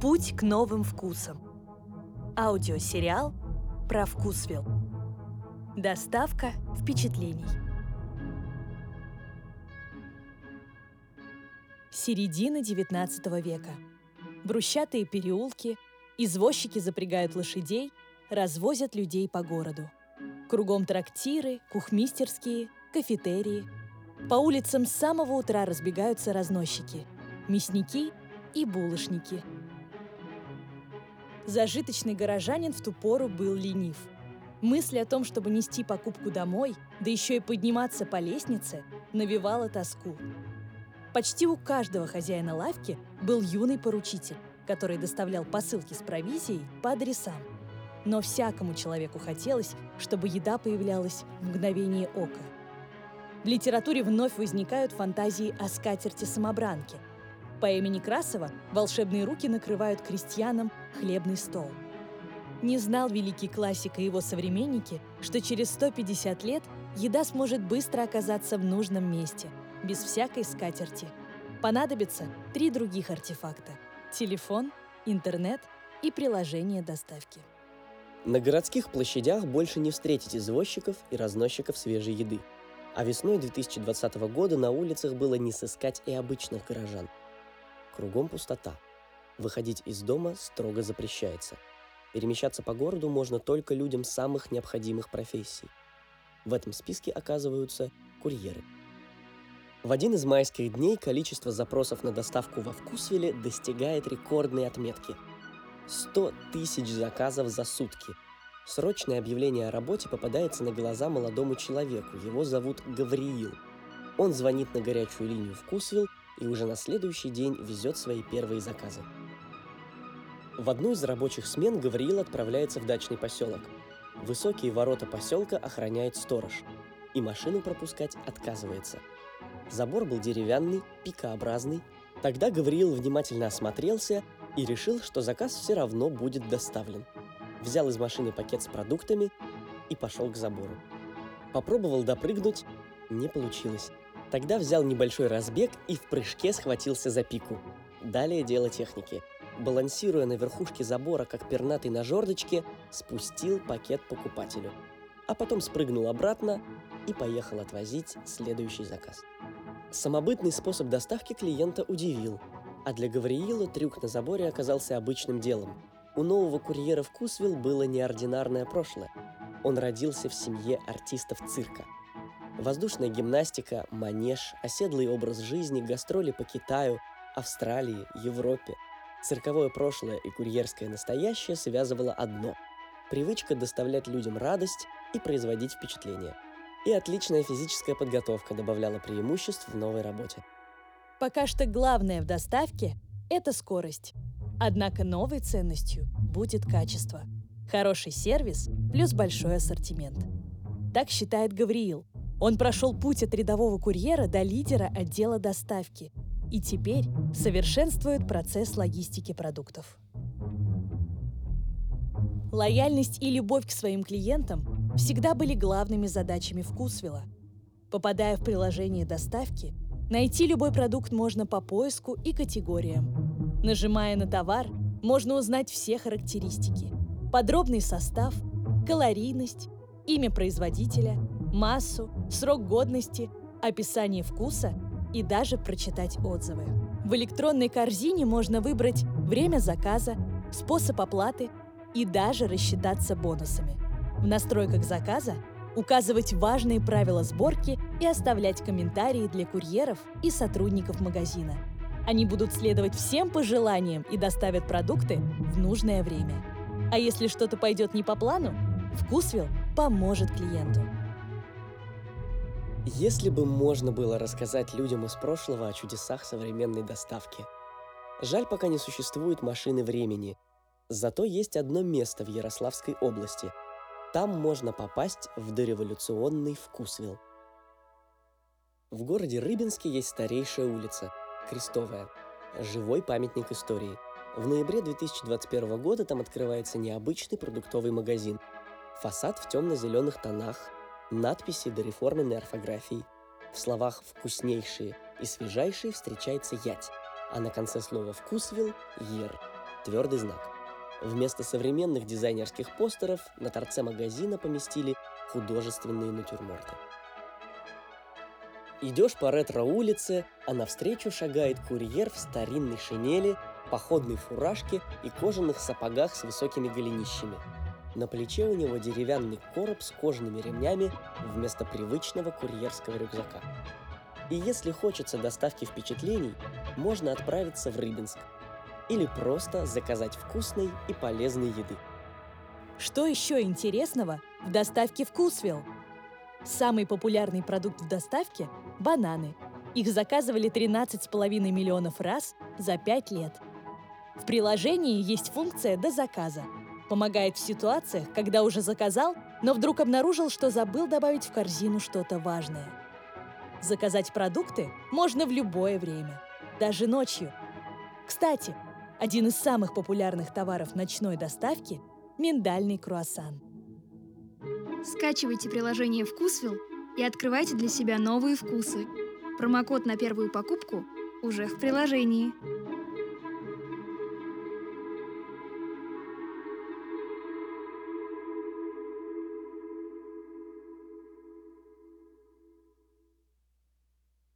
Путь к новым вкусам. Аудиосериал про Вкусвилл. Доставка впечатлений. Середина XIX века. Брусчатые переулки, извозчики запрягают лошадей, развозят людей по городу. Кругом трактиры, кухмистерские, кафетерии. По улицам с самого утра разбегаются разносчики, мясники и булочники – Зажиточный горожанин в ту пору был ленив. Мысль о том, чтобы нести покупку домой, да еще и подниматься по лестнице, навевала тоску. Почти у каждого хозяина лавки был юный поручитель, который доставлял посылки с провизией по адресам. Но всякому человеку хотелось, чтобы еда появлялась в мгновение ока. В литературе вновь возникают фантазии о скатерти-самобранке – по имени Красова волшебные руки накрывают крестьянам хлебный стол. Не знал великий классик и его современники, что через 150 лет еда сможет быстро оказаться в нужном месте, без всякой скатерти. Понадобится три других артефакта – телефон, интернет и приложение доставки. На городских площадях больше не встретить извозчиков и разносчиков свежей еды. А весной 2020 года на улицах было не сыскать и обычных горожан – Кругом пустота. Выходить из дома строго запрещается. Перемещаться по городу можно только людям самых необходимых профессий. В этом списке оказываются курьеры. В один из майских дней количество запросов на доставку во Вкусвилле достигает рекордной отметки. 100 тысяч заказов за сутки. Срочное объявление о работе попадается на глаза молодому человеку. Его зовут Гавриил. Он звонит на горячую линию Вкусвилл и уже на следующий день везет свои первые заказы. В одну из рабочих смен Гавриил отправляется в дачный поселок. Высокие ворота поселка охраняет сторож, и машину пропускать отказывается. Забор был деревянный, пикообразный. Тогда Гавриил внимательно осмотрелся и решил, что заказ все равно будет доставлен. Взял из машины пакет с продуктами и пошел к забору. Попробовал допрыгнуть, не получилось. Тогда взял небольшой разбег и в прыжке схватился за пику. Далее дело техники. Балансируя на верхушке забора, как пернатый на жердочке, спустил пакет покупателю. А потом спрыгнул обратно и поехал отвозить следующий заказ. Самобытный способ доставки клиента удивил, а для Гавриила трюк на заборе оказался обычным делом. У нового курьера в Кусвилл было неординарное прошлое. Он родился в семье артистов цирка – Воздушная гимнастика, манеж, оседлый образ жизни, гастроли по Китаю, Австралии, Европе. Цирковое прошлое и курьерское настоящее связывало одно – привычка доставлять людям радость и производить впечатление. И отличная физическая подготовка добавляла преимуществ в новой работе. Пока что главное в доставке – это скорость. Однако новой ценностью будет качество. Хороший сервис плюс большой ассортимент. Так считает Гавриил – он прошел путь от рядового курьера до лидера отдела доставки и теперь совершенствует процесс логистики продуктов. Лояльность и любовь к своим клиентам всегда были главными задачами Вкусвилла. Попадая в приложение доставки, найти любой продукт можно по поиску и категориям. Нажимая на товар, можно узнать все характеристики, подробный состав, калорийность, имя производителя – массу, срок годности, описание вкуса и даже прочитать отзывы. В электронной корзине можно выбрать время заказа, способ оплаты и даже рассчитаться бонусами. В настройках заказа указывать важные правила сборки и оставлять комментарии для курьеров и сотрудников магазина. Они будут следовать всем пожеланиям и доставят продукты в нужное время. А если что-то пойдет не по плану, Вкусвилл поможет клиенту. Если бы можно было рассказать людям из прошлого о чудесах современной доставки. Жаль, пока не существует машины времени. Зато есть одно место в Ярославской области. Там можно попасть в дореволюционный Вкусвилл. В городе Рыбинске есть старейшая улица – Крестовая. Живой памятник истории. В ноябре 2021 года там открывается необычный продуктовый магазин. Фасад в темно-зеленых тонах, надписи дореформенной орфографии. В словах «вкуснейшие» и «свежайшие» встречается «ять», а на конце слова «вкусвил» – «ер». твердый знак. Вместо современных дизайнерских постеров на торце магазина поместили художественные натюрморты. Идешь по ретро-улице, а навстречу шагает курьер в старинной шинели, походной фуражке и кожаных сапогах с высокими голенищами. На плече у него деревянный короб с кожаными ремнями вместо привычного курьерского рюкзака. И если хочется доставки впечатлений, можно отправиться в Рыбинск или просто заказать вкусной и полезной еды. Что еще интересного в доставке Вкусвилл? Самый популярный продукт в доставке – бананы. Их заказывали 13,5 миллионов раз за 5 лет. В приложении есть функция «до заказа». Помогает в ситуациях, когда уже заказал, но вдруг обнаружил, что забыл добавить в корзину что-то важное. Заказать продукты можно в любое время, даже ночью. Кстати, один из самых популярных товаров ночной доставки – миндальный круассан. Скачивайте приложение «Вкусвилл» и открывайте для себя новые вкусы. Промокод на первую покупку уже в приложении.